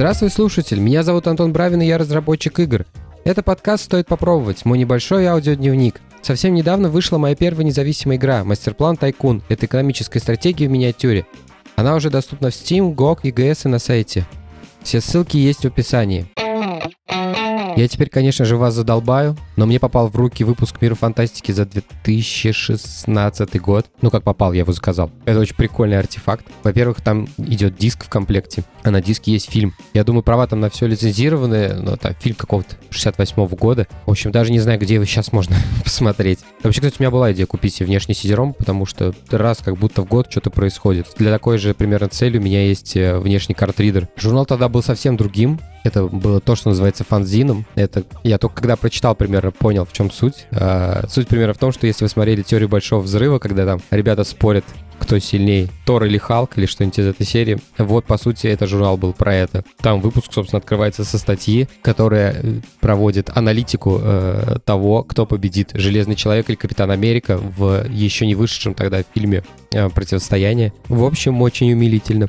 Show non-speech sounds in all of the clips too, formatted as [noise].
Здравствуй, слушатель! Меня зовут Антон Бравин, и я разработчик игр. Это подкаст «Стоит попробовать», мой небольшой аудиодневник. Совсем недавно вышла моя первая независимая игра «Мастерплан Тайкун». Это экономическая стратегия в миниатюре. Она уже доступна в Steam, GOG, EGS и на сайте. Все ссылки есть в описании. Я теперь, конечно же, вас задолбаю, но мне попал в руки выпуск Мира Фантастики за 2016 год. Ну, как попал, я его заказал. Это очень прикольный артефакт. Во-первых, там идет диск в комплекте, а на диске есть фильм. Я думаю, права там на все лицензированные, но там фильм какого-то 68 -го года. В общем, даже не знаю, где его сейчас можно [laughs] посмотреть. Вообще, кстати, у меня была идея купить внешний сидером, потому что раз как будто в год что-то происходит. Для такой же примерно цели у меня есть э, внешний картридер. Журнал тогда был совсем другим. Это было то, что называется фанзином. Это я только когда прочитал примерно понял, в чем суть. А, суть примерно в том, что если вы смотрели теорию большого взрыва, когда там ребята спорят, кто сильнее, Тор или Халк, или что-нибудь из этой серии. Вот, по сути, это журнал был про это. Там выпуск, собственно, открывается со статьи, которая э, проводит аналитику э, того, кто победит, Железный Человек или Капитан Америка в еще не вышедшем тогда фильме э, «Противостояние». В общем, очень умилительно.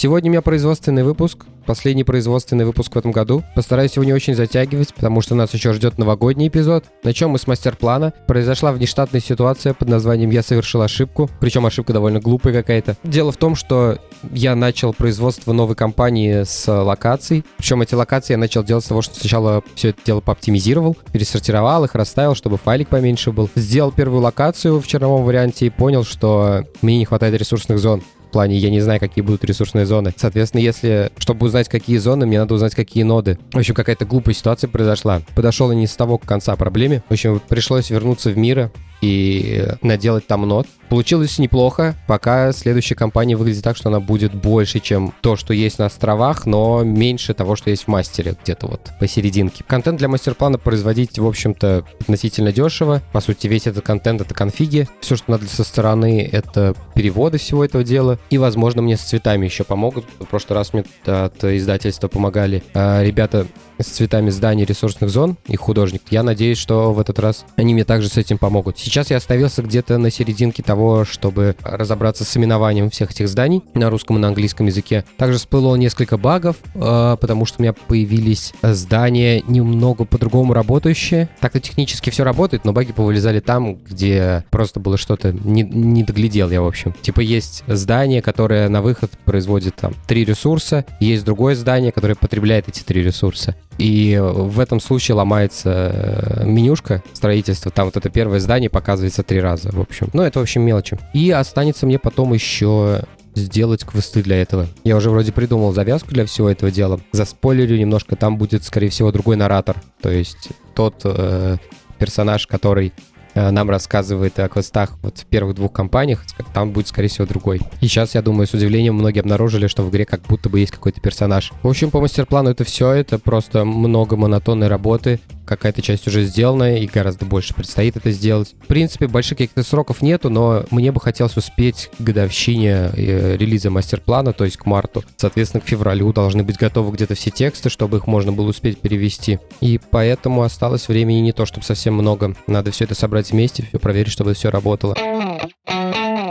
Сегодня у меня производственный выпуск, последний производственный выпуск в этом году. Постараюсь его не очень затягивать, потому что нас еще ждет новогодний эпизод. Начнем мы с мастер-плана. Произошла внештатная ситуация под названием «Я совершил ошибку», причем ошибка довольно глупая какая-то. Дело в том, что я начал производство новой компании с локаций, причем эти локации я начал делать с того, что сначала все это дело пооптимизировал, пересортировал их, расставил, чтобы файлик поменьше был. Сделал первую локацию в черновом варианте и понял, что мне не хватает ресурсных зон. В плане, я не знаю, какие будут ресурсные зоны. Соответственно, если, чтобы узнать, какие зоны, мне надо узнать, какие ноды. В общем, какая-то глупая ситуация произошла. Подошел и не с того конца проблеме. В общем, пришлось вернуться в мира и наделать там нот. Получилось неплохо, пока следующая компания выглядит так, что она будет больше, чем то, что есть на островах, но меньше того, что есть в мастере, где-то вот посерединке. Контент для мастер-плана производить, в общем-то, относительно дешево. По сути, весь этот контент — это конфиги. Все, что надо со стороны, это переводы всего этого дела. И, возможно, мне с цветами еще помогут. В прошлый раз мне от издательства помогали а ребята с цветами зданий ресурсных зон и художник. Я надеюсь, что в этот раз они мне также с этим помогут. Сейчас я остановился где-то на серединке того, чтобы разобраться с именованием всех этих зданий на русском и на английском языке. Также всплыло несколько багов, э, потому что у меня появились здания немного по-другому работающие. Так-то технически все работает, но баги повылезали там, где просто было что-то не, не доглядел я, в общем. Типа есть здание, которое на выход производит там три ресурса, есть другое здание, которое потребляет эти три ресурса. И в этом случае ломается э, менюшка строительства. Там вот это первое здание показывается три раза, в общем. Ну, это, в общем, мелочи. И останется мне потом еще сделать квесты для этого. Я уже вроде придумал завязку для всего этого дела. За спойлерю немножко, там будет, скорее всего, другой наратор. То есть тот э, персонаж, который нам рассказывает о квестах вот в первых двух компаниях, там будет, скорее всего, другой. И сейчас, я думаю, с удивлением многие обнаружили, что в игре как будто бы есть какой-то персонаж. В общем, по мастер-плану это все, это просто много монотонной работы, какая-то часть уже сделана, и гораздо больше предстоит это сделать. В принципе, больших каких-то сроков нету, но мне бы хотелось успеть годовщине э, релиза мастер-плана, то есть к марту. Соответственно, к февралю должны быть готовы где-то все тексты, чтобы их можно было успеть перевести. И поэтому осталось времени не то, чтобы совсем много. Надо все это собрать вместе, все проверить, чтобы все работало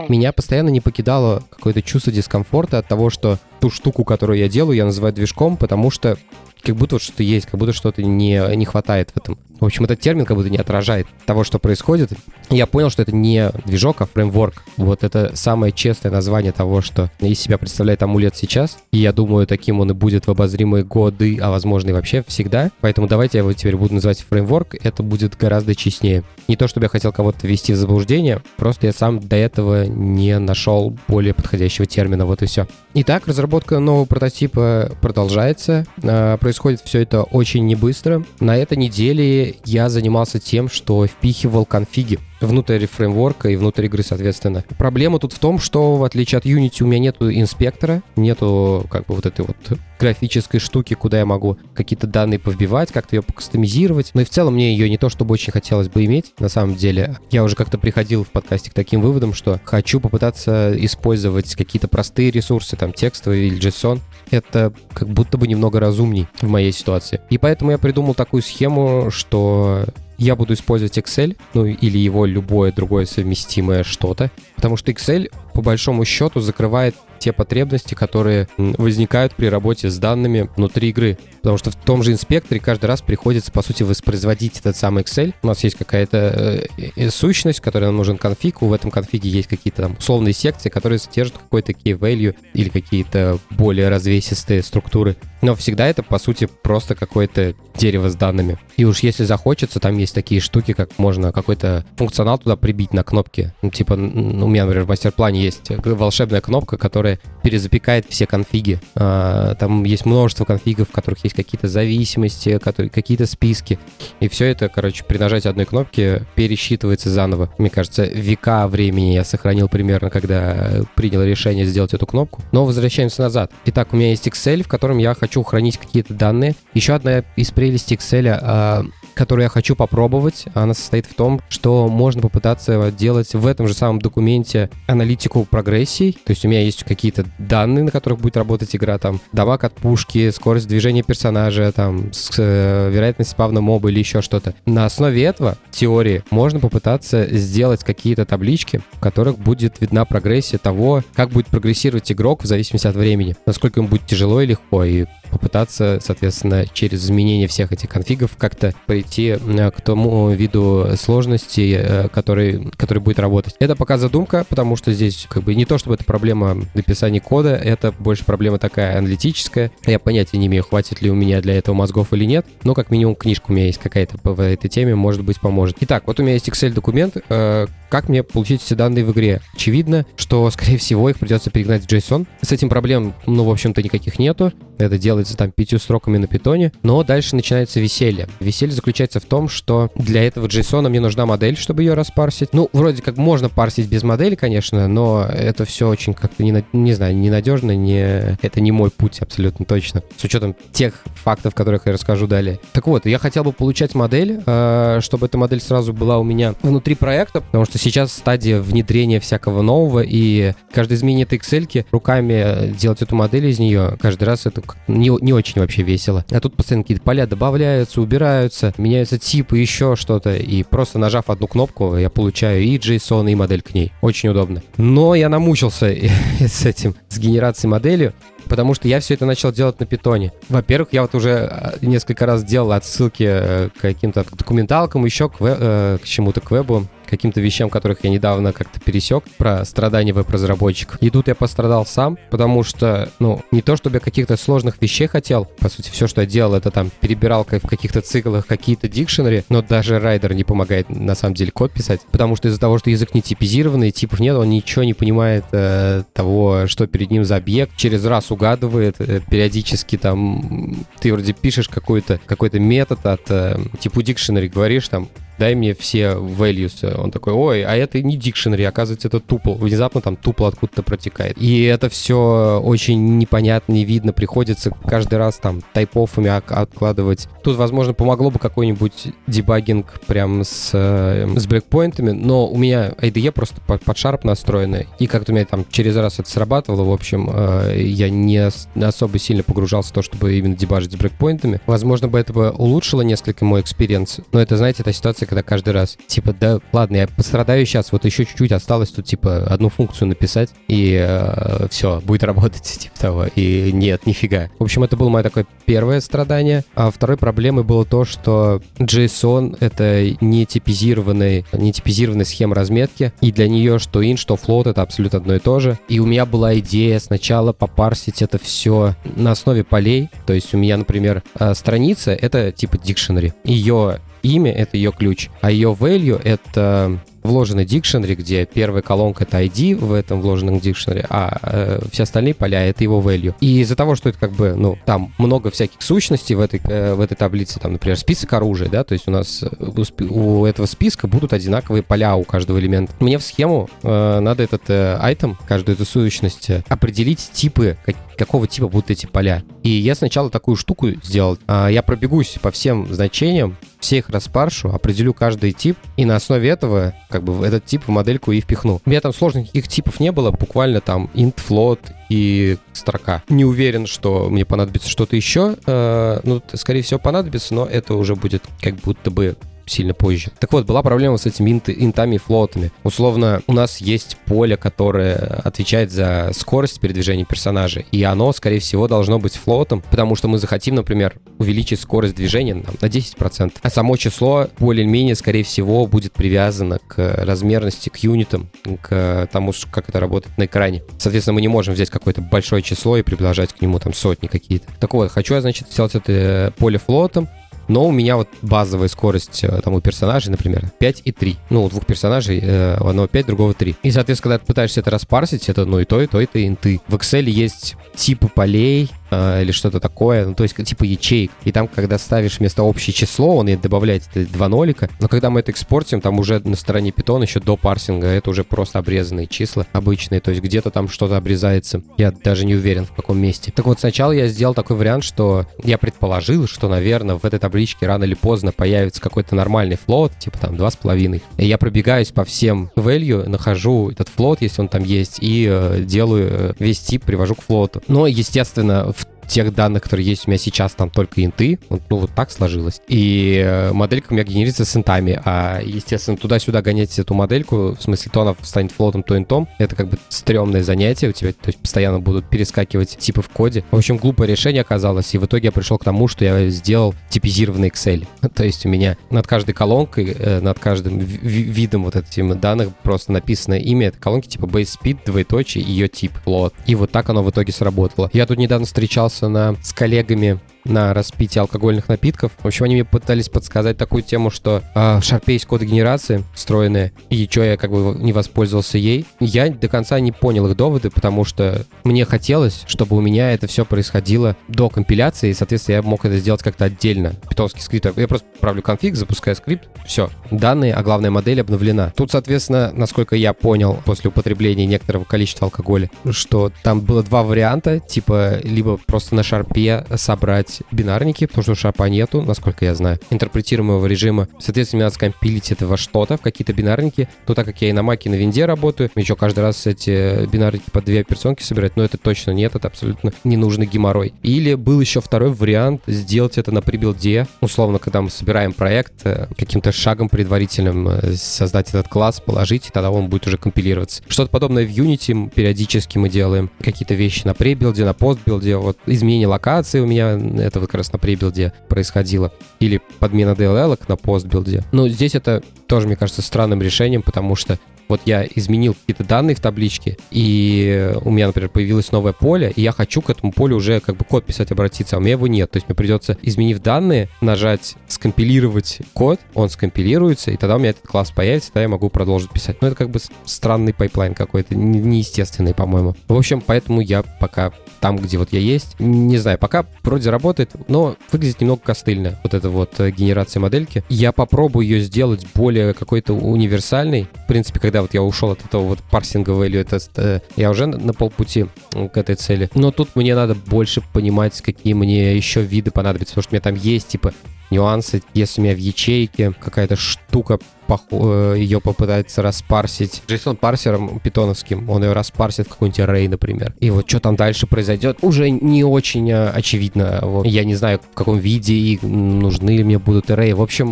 меня постоянно не покидало какое-то чувство дискомфорта от того, что ту штуку, которую я делаю, я называю движком, потому что как будто вот что-то есть, как будто что-то не, не хватает в этом. В общем, этот термин как будто не отражает того, что происходит. Я понял, что это не движок, а фреймворк. Вот это самое честное название того, что из себя представляет амулет сейчас. И я думаю, таким он и будет в обозримые годы, а возможно и вообще всегда. Поэтому давайте я его теперь буду называть фреймворк. Это будет гораздо честнее. Не то, чтобы я хотел кого-то ввести в заблуждение, просто я сам до этого не нашел более подходящего термина. Вот и все. Итак, разработка нового прототипа продолжается. А, происходит все это очень небыстро. На этой неделе я занимался тем, что впихивал конфиги внутрь фреймворка и внутрь игры, соответственно. Проблема тут в том, что в отличие от Unity у меня нету инспектора, нету как бы вот этой вот графической штуки, куда я могу какие-то данные повбивать, как-то ее покастомизировать. Но и в целом мне ее не то, чтобы очень хотелось бы иметь, на самом деле. Я уже как-то приходил в подкасте к таким выводам, что хочу попытаться использовать какие-то простые ресурсы, там, текстовые или JSON. Это как будто бы немного разумней в моей ситуации. И поэтому я придумал такую схему, что я буду использовать Excel, ну или его любое другое совместимое что-то, потому что Excel по большому счету закрывает те потребности, которые возникают при работе с данными внутри игры. Потому что в том же инспекторе каждый раз приходится, по сути, воспроизводить этот самый Excel. У нас есть какая-то э, сущность, которой нам нужен конфиг. В этом конфиге есть какие-то там условные секции, которые содержат какой-то key value или какие-то более развесистые структуры. Но всегда это, по сути, просто какое-то дерево с данными. И уж если захочется, там есть такие штуки, как можно какой-то функционал туда прибить на кнопки. Ну, типа, у меня, например, в мастер-плане есть волшебная кнопка, которая перезапекает все конфиги. А, там есть множество конфигов, в которых есть какие-то зависимости, какие-то списки. И все это, короче, при нажатии одной кнопки пересчитывается заново. Мне кажется, века времени я сохранил примерно, когда принял решение сделать эту кнопку. Но возвращаемся назад. Итак, у меня есть Excel, в котором я хочу хранить какие-то данные. Еще одна из прелестей Excel а, которую я хочу попробовать, она состоит в том, что можно попытаться делать в этом же самом документе аналитику прогрессий. То есть у меня есть какие-то данные, на которых будет работать игра, там, дамаг от пушки, скорость движения персонажа, там, с, э, вероятность спавна моба или еще что-то. На основе этого, теории, можно попытаться сделать какие-то таблички, в которых будет видна прогрессия того, как будет прогрессировать игрок в зависимости от времени, насколько ему будет тяжело и легко, и попытаться, соответственно, через изменение всех этих конфигов как-то прийти э, к тому виду сложности, э, который, который будет работать. Это пока задумка, потому что здесь как бы не то, чтобы это проблема написания кода, это больше проблема такая аналитическая. Я понятия не имею, хватит ли у меня для этого мозгов или нет, но как минимум книжка у меня есть какая-то по этой теме, может быть, поможет. Итак, вот у меня есть Excel-документ, э, как мне получить эти данные в игре? Очевидно, что, скорее всего, их придется перегнать в JSON. С этим проблем, ну, в общем-то, никаких нету. Это делается там пятью строками на питоне. Но дальше начинается веселье. Веселье заключается в том, что для этого JSON мне нужна модель, чтобы ее распарсить. Ну, вроде как можно парсить без модели, конечно, но это все очень как-то, не, не знаю, ненадежно, не... это не мой путь абсолютно точно. С учетом тех фактов, которых я расскажу далее. Так вот, я хотел бы получать модель, э, чтобы эта модель сразу была у меня внутри проекта, потому что сейчас стадия внедрения всякого нового, и каждое изменение этой Excel руками делать эту модель из нее, каждый раз это не, не очень вообще весело. А тут постоянно какие-то поля добавляются, убираются, меняются типы, еще что-то, и просто нажав одну кнопку, я получаю и JSON, и модель к ней. Очень удобно. Но я намучился [laughs] с этим, с генерацией модели, потому что я все это начал делать на питоне. Во-первых, я вот уже а, несколько раз делал отсылки э, к каким-то документалкам, еще к, веб, э, к чему-то, к вебу, каким-то вещам, которых я недавно как-то пересек, про страдания веб-разработчиков. И тут я пострадал сам, потому что, ну, не то чтобы я каких-то сложных вещей хотел, по сути, все, что я делал, это там перебирал в каких-то циклах какие-то дикшенери, но даже райдер не помогает на самом деле код писать, потому что из-за того, что язык не типизированный, типов нет, он ничего не понимает э, того, что перед ним за объект, через раз угадывает, э, периодически там ты вроде пишешь какой-то какой метод от э, типу дикшенери, говоришь там дай мне все values. Он такой, ой, а это не dictionary, оказывается, это тупл. Внезапно там тупл откуда-то протекает. И это все очень непонятно, не видно, приходится каждый раз там тайпофами откладывать. Тут, возможно, помогло бы какой-нибудь дебагинг прям с, э, с брейкпоинтами, но у меня IDE просто под, Sharp настроенный, и как-то у меня там через раз это срабатывало, в общем, э, я не особо сильно погружался в то, чтобы именно дебажить с breakpoint ами. Возможно, бы это бы улучшило несколько мой experience, но это, знаете, та ситуация, когда каждый раз, типа, да, ладно, я пострадаю сейчас, вот еще чуть-чуть осталось тут, типа, одну функцию написать, и э, все, будет работать, [laughs] типа того. И нет, нифига. В общем, это было мое такое первое страдание. А второй проблемой было то, что JSON — это не типизированный, не типизированная схема разметки, и для нее что int, что float — это абсолютно одно и то же. И у меня была идея сначала попарсить это все на основе полей, то есть у меня, например, э, страница — это типа dictionary. Ее имя — это ее ключ, а ее value — это вложенный дикшенери, где первая колонка это ID в этом вложенном дикшенери, а э, все остальные поля это его value. И из-за того, что это как бы, ну, там много всяких сущностей в этой, э, в этой таблице, там, например, список оружия, да, то есть у нас э, у, у этого списка будут одинаковые поля у каждого элемента. Мне в схему э, надо этот э, каждую эту сущность, э, определить типы, как, какого типа будут эти поля. И я сначала такую штуку сделал. Э, я пробегусь по всем значениям, всех распаршу, определю каждый тип, и на основе этого как бы этот тип в модельку и впихну. У меня там сложных никаких типов не было, буквально там int, float и строка. Не уверен, что мне понадобится что-то еще. Э, ну, скорее всего, понадобится, но это уже будет как будто бы сильно позже. Так вот, была проблема с этими инт, интами и флотами. Условно, у нас есть поле, которое отвечает за скорость передвижения персонажа, и оно, скорее всего, должно быть флотом, потому что мы захотим, например, увеличить скорость движения там, на 10%. А само число более-менее, скорее всего, будет привязано к размерности, к юнитам, к тому, как это работает на экране. Соответственно, мы не можем взять какое-то большое число и приближать к нему там сотни какие-то. Так вот, хочу я, значит, сделать это поле флотом, но у меня вот базовая скорость э, там у персонажей, например, 5 и 3. Ну, у двух персонажей э, у одного 5, другого 3. И, соответственно, когда ты пытаешься это распарсить, это ну и то, и то, и то, инты. В Excel есть типы полей, э, или что-то такое, ну, то есть типа ячеек. И там, когда ставишь вместо общее число, он и добавляет два нолика. Но когда мы это экспортим, там уже на стороне Python еще до парсинга это уже просто обрезанные числа обычные. То есть где-то там что-то обрезается. Я даже не уверен, в каком месте. Так вот, сначала я сделал такой вариант, что я предположил, что, наверное, в этой табличке рано или поздно появится какой-то нормальный флот, типа там 2,5. И я пробегаюсь по всем value, нахожу этот флот, если он там есть, и э, делаю э, весь тип, привожу к флоту. Но, естественно, в тех данных, которые есть у меня сейчас, там только инты. Ну, вот так сложилось. И э, моделька у меня генерится с интами. А, естественно, туда-сюда гонять эту модельку, в смысле, то она станет флотом, то интом, это как бы стрёмное занятие у тебя, то есть постоянно будут перескакивать типы в коде. В общем, глупое решение оказалось, и в итоге я пришел к тому, что я сделал типизированный Excel. [laughs] то есть у меня над каждой колонкой, э, над каждым видом вот этим данных просто написано имя этой колонки, типа base speed, двоеточие, ее тип, флот. И вот так оно в итоге сработало. Я тут недавно встречался на, с коллегами на распитие алкогольных напитков. В общем, они мне пытались подсказать такую тему, что э, в Sharp есть коды генерации встроенные, и что я как бы не воспользовался ей. Я до конца не понял их доводы, потому что мне хотелось, чтобы у меня это все происходило до компиляции, и, соответственно, я мог это сделать как-то отдельно. Питонский скрипт. Я просто правлю конфиг, запускаю скрипт, все. Данные, а главная модель обновлена. Тут, соответственно, насколько я понял после употребления некоторого количества алкоголя, что там было два варианта, типа либо просто на шарпе собрать есть бинарники, потому что шапа нету, насколько я знаю, интерпретируемого режима. Соответственно, мне надо скомпилить это во что-то, в какие-то бинарники. Но так как я и на маке, и на винде работаю, еще каждый раз эти бинарники по две операционки собирать, но это точно нет, это абсолютно ненужный геморрой. Или был еще второй вариант сделать это на прибилде, условно, когда мы собираем проект, э, каким-то шагом предварительным э, создать этот класс, положить, и тогда он будет уже компилироваться. Что-то подобное в Unity периодически мы делаем. Какие-то вещи на пребилде, на постбилде. Вот изменение локации у меня это как раз на пребилде происходило. Или подмена DLL на постбилде. Но здесь это тоже, мне кажется, странным решением, потому что вот я изменил какие-то данные в табличке, и у меня, например, появилось новое поле, и я хочу к этому полю уже как бы код писать, обратиться, а у меня его нет. То есть мне придется, изменив данные, нажать скомпилировать код, он скомпилируется, и тогда у меня этот класс появится, тогда я могу продолжить писать. Но это как бы странный pipeline какой-то, неестественный, по-моему. В общем, поэтому я пока там, где вот я есть, не знаю, пока вроде работает, но выглядит немного костыльно, вот эта вот э, генерация модельки. Я попробую ее сделать более какой-то универсальной. В принципе, когда когда вот я ушел от этого вот парсинга value test, э, я уже на полпути к этой цели. Но тут мне надо больше понимать, какие мне еще виды понадобятся, потому что у меня там есть, типа, нюансы, если у меня в ячейке какая-то штука э, ее попытается распарсить JSON парсером питоновским, он ее распарсит в какой-нибудь array, например. И вот что там дальше произойдет, уже не очень э, очевидно. Вот. Я не знаю, в каком виде и нужны ли мне будут array. В общем,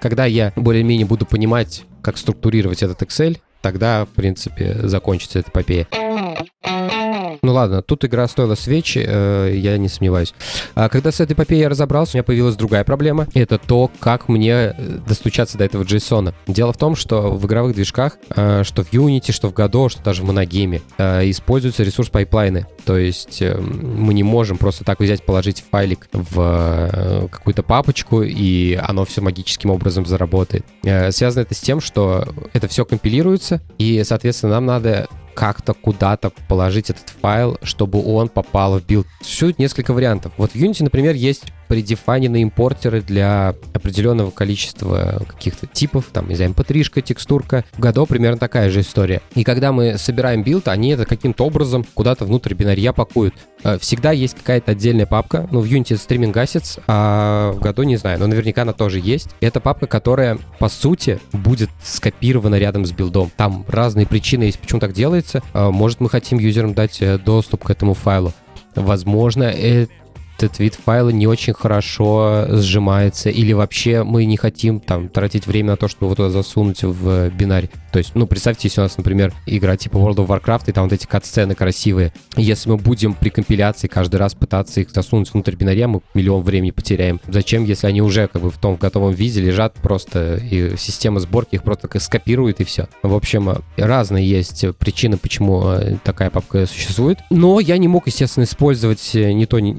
когда я более-менее буду понимать, как структурировать этот Excel, тогда, в принципе, закончится эта эпопея. Ну ладно, тут игра стоила свечи, э, я не сомневаюсь. А когда с этой эпопеей я разобрался, у меня появилась другая проблема. Это то, как мне э, достучаться до этого JSON. Дело в том, что в игровых движках, э, что в Unity, что в Godot, что даже в MonoGame, э, используются resource pipeline ы. То есть э, мы не можем просто так взять, положить файлик в э, какую-то папочку, и оно все магическим образом заработает. Э, связано это с тем, что это все компилируется, и, соответственно, нам надо как-то куда-то положить этот файл, чтобы он попал в build. Существует несколько вариантов. Вот в Unity, например, есть предефайненные импортеры для определенного количества каких-то типов, там, не знаю, mp3, текстурка. В Godot примерно такая же история. И когда мы собираем build, они это каким-то образом куда-то внутрь бинаря пакуют. Э, всегда есть какая-то отдельная папка, ну, в Unity это streaming assets, а в Godot не знаю, но наверняка она тоже есть. Это папка, которая, по сути, будет скопирована рядом с build ом. Там разные причины есть, почему так делается. Э, может, мы хотим юзерам дать э, доступ к этому файлу. Возможно, это этот вид файла не очень хорошо сжимается, или вообще мы не хотим там тратить время на то, чтобы его туда засунуть в бинарь. То есть, ну, представьте, если у нас, например, игра типа World of Warcraft, и там вот эти кат-сцены красивые. Если мы будем при компиляции каждый раз пытаться их засунуть внутрь бинаря, мы миллион времени потеряем. Зачем, если они уже как бы в том в готовом виде лежат просто, и система сборки их просто скопирует, и все. В общем, разные есть причины, почему э, такая папка существует. Но я не мог, естественно, использовать ни то, ни,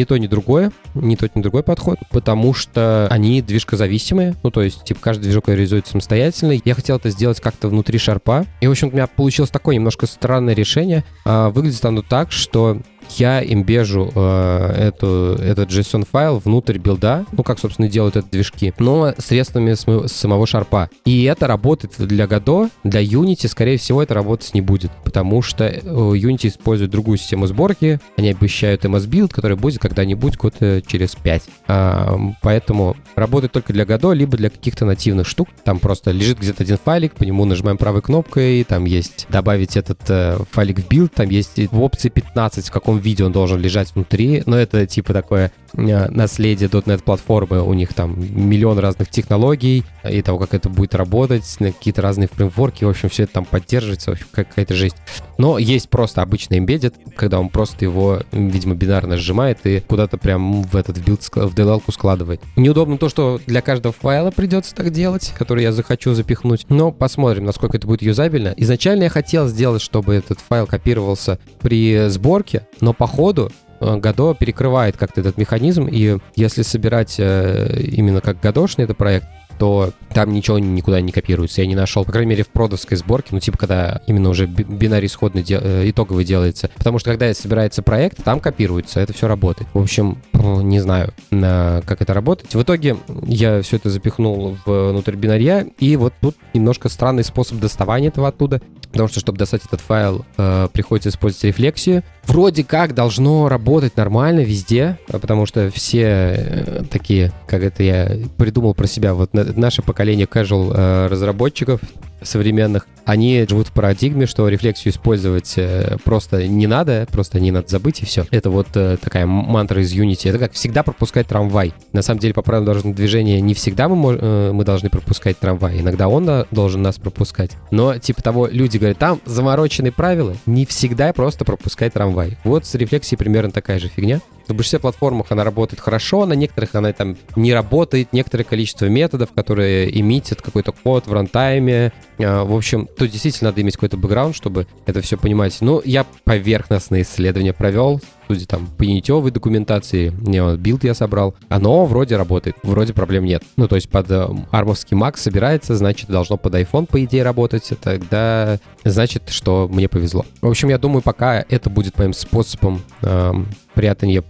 ни то, ни другое, ни тот, ни другой подход, потому что они движкозависимые, ну, то есть, типа, каждый движок реализуется самостоятельно. Я хотел это сделать как-то внутри шарпа, и, в общем, у меня получилось такое немножко странное решение. А, выглядит оно так, что я имбежу э, эту, этот JSON-файл внутрь билда, ну, как, собственно, делают это движки, но средствами см- самого шарпа. И это работает для Godot, для Unity, скорее всего, это работать не будет, потому что э, Unity использует другую систему сборки, они обещают MS Build, который будет когда-нибудь год через 5. А, поэтому работает только для Godot, либо для каких-то нативных штук. Там просто лежит где-то один файлик, по нему нажимаем правой кнопкой, там есть добавить этот э, файлик в build, там есть в опции 15, в каком виде он должен лежать внутри, но это типа такое наследие .NET платформы, у них там миллион разных технологий и того, как это будет работать, какие-то разные фреймворки, в общем, все это там поддерживается, в общем, какая-то жесть. Но есть просто обычный embedded, когда он просто его, видимо, бинарно сжимает и куда-то прям в этот build, в DLL складывает. Неудобно то, что для каждого файла придется так делать, который я захочу запихнуть, но посмотрим, насколько это будет юзабельно. Изначально я хотел сделать, чтобы этот файл копировался при сборке, но по ходу э, Годо перекрывает как-то этот механизм, и если собирать э, именно как годошный этот проект, то там ничего никуда не копируется. Я не нашел, по крайней мере, в продовской сборке, ну, типа, когда именно уже бинарий исходный де- э, итоговый делается. Потому что, когда собирается проект, там копируется, это все работает. В общем, не знаю, как это работает. В итоге я все это запихнул внутрь бинария, и вот тут немножко странный способ доставания этого оттуда. Потому что, чтобы достать этот файл, э, приходится использовать рефлексию. Вроде как должно работать нормально везде, потому что все э, такие, как это я придумал про себя, вот наше поколение casual э, разработчиков, современных, они живут в парадигме, что рефлексию использовать э, просто не надо, просто не надо забыть, и все. Это вот э, такая мантра из Unity. Это как всегда пропускать трамвай. На самом деле, по правилам дорожного движения не всегда мы, э, мы должны пропускать трамвай. Иногда он должен нас пропускать. Но, типа того, люди говорят, там замороченные правила, не всегда просто пропускать трамвай. Вот с рефлексией примерно такая же фигня. На большинстве платформах она работает хорошо, на некоторых она там не работает, некоторое количество методов, которые эмитят какой-то код в рантайме. А, в общем, тут действительно надо иметь какой-то бэкграунд, чтобы это все понимать. Ну, я поверхностные исследования провел, судя там по юнитевой документации, build я собрал, оно вроде работает, вроде проблем нет. Ну, то есть под э, армовский Mac собирается, значит, должно под iPhone, по идее, работать, тогда значит, что мне повезло. В общем, я думаю, пока это будет моим способом эм, прятания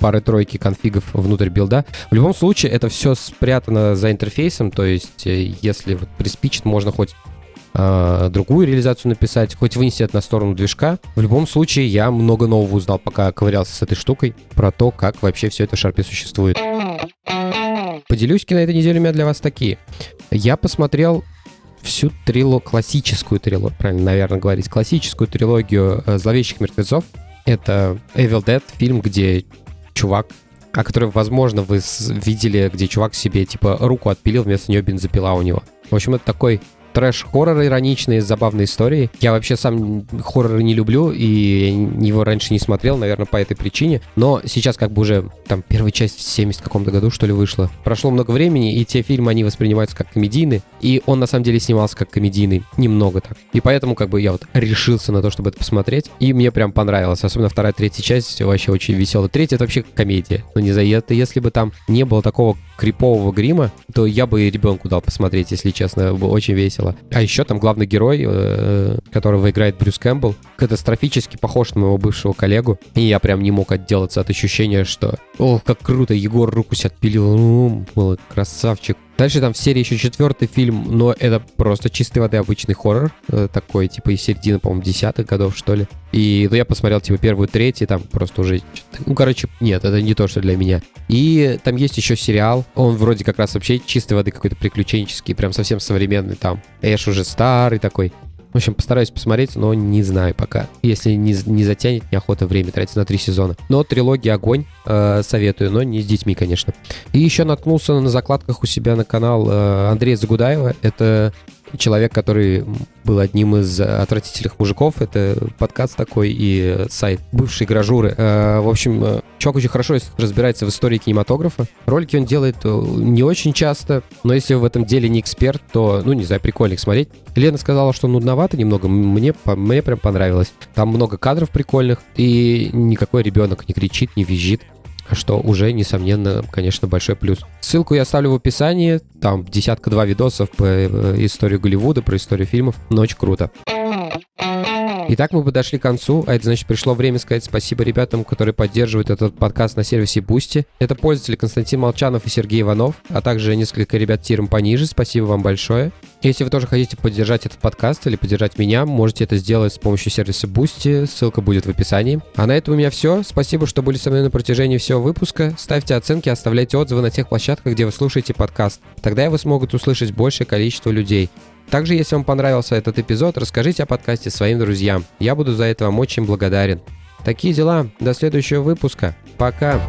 пары-тройки конфигов внутрь билда. В любом случае, это все спрятано за интерфейсом, то есть э, если вот приспичит, можно хоть э, другую реализацию написать, хоть вынести это на сторону движка. В любом случае, я много нового узнал, пока ковырялся с этой штукой, про то, как вообще все это в шарпе существует. Поделюсь-ки на этой неделе у меня для вас такие. Я посмотрел всю трилогию, классическую трилогию, правильно, наверное, говорить, классическую трилогию э, «Зловещих мертвецов». Это Evil Dead, фильм, где чувак, а который, возможно, вы видели, где чувак себе, типа, руку отпилил, вместо нее бензопила у него. В общем, это такой трэш-хоррор ироничный, с забавной историей. Я вообще сам хорроры не люблю, и его раньше не смотрел, наверное, по этой причине. Но сейчас как бы уже там первая часть в 70 каком-то году, что ли, вышла. Прошло много времени, и те фильмы, они воспринимаются как комедийные. И он на самом деле снимался как комедийный, немного так. И поэтому как бы я вот решился на то, чтобы это посмотреть. И мне прям понравилось. Особенно вторая, третья часть вообще очень веселая. Третья это вообще комедия. Но не за это, если бы там не было такого крипового грима, то я бы и ребенку дал посмотреть, если честно, очень весело. А еще там главный герой, э, которого играет Брюс Кэмпбелл, катастрофически похож на моего бывшего коллегу. И я прям не мог отделаться от ощущения, что «Ох, как круто, Егор руку себе отпилил, ну, красавчик». Дальше там в серии еще четвертый фильм, но это просто чистой воды обычный хоррор, э, такой, типа, из середины, по-моему, десятых годов, что ли. И ну, я посмотрел, типа, первую, третью, там просто уже... Ну, короче, нет, это не то, что для меня. И там есть еще сериал, он вроде как раз вообще чистой воды какой-то приключенческий, прям совсем современный там. Эш уже старый такой. В общем, постараюсь посмотреть, но не знаю пока. Если не, не затянет, неохота время тратить на три сезона. Но трилогия «Огонь» э, советую, но не с детьми, конечно. И еще наткнулся на закладках у себя на канал э, Андрея Загудаева. Это человек, который был одним из отвратительных мужиков. Это подкаст такой и сайт бывшей гражуры. Э, в общем, э, чувак очень хорошо разбирается в истории кинематографа. Ролики он делает э, не очень часто, но если в этом деле не эксперт, то, ну, не знаю, прикольно их смотреть. Лена сказала, что нудновато немного. Мне, мне прям понравилось. Там много кадров прикольных, и никакой ребенок не кричит, не визжит что уже, несомненно, конечно, большой плюс. Ссылку я оставлю в описании, там десятка-два видосов по э, истории Голливуда, про историю фильмов, но очень круто. Итак, мы подошли к концу, а это значит пришло время сказать спасибо ребятам, которые поддерживают этот подкаст на сервисе Boosty. Это пользователи Константин Молчанов и Сергей Иванов, а также несколько ребят тиром пониже. Спасибо вам большое. Если вы тоже хотите поддержать этот подкаст или поддержать меня, можете это сделать с помощью сервиса Boosty, ссылка будет в описании. А на этом у меня все. Спасибо, что были со мной на протяжении всего выпуска. Ставьте оценки, оставляйте отзывы на тех площадках, где вы слушаете подкаст. Тогда его смогут услышать большее количество людей. Также, если вам понравился этот эпизод, расскажите о подкасте своим друзьям. Я буду за это вам очень благодарен. Такие дела. До следующего выпуска. Пока.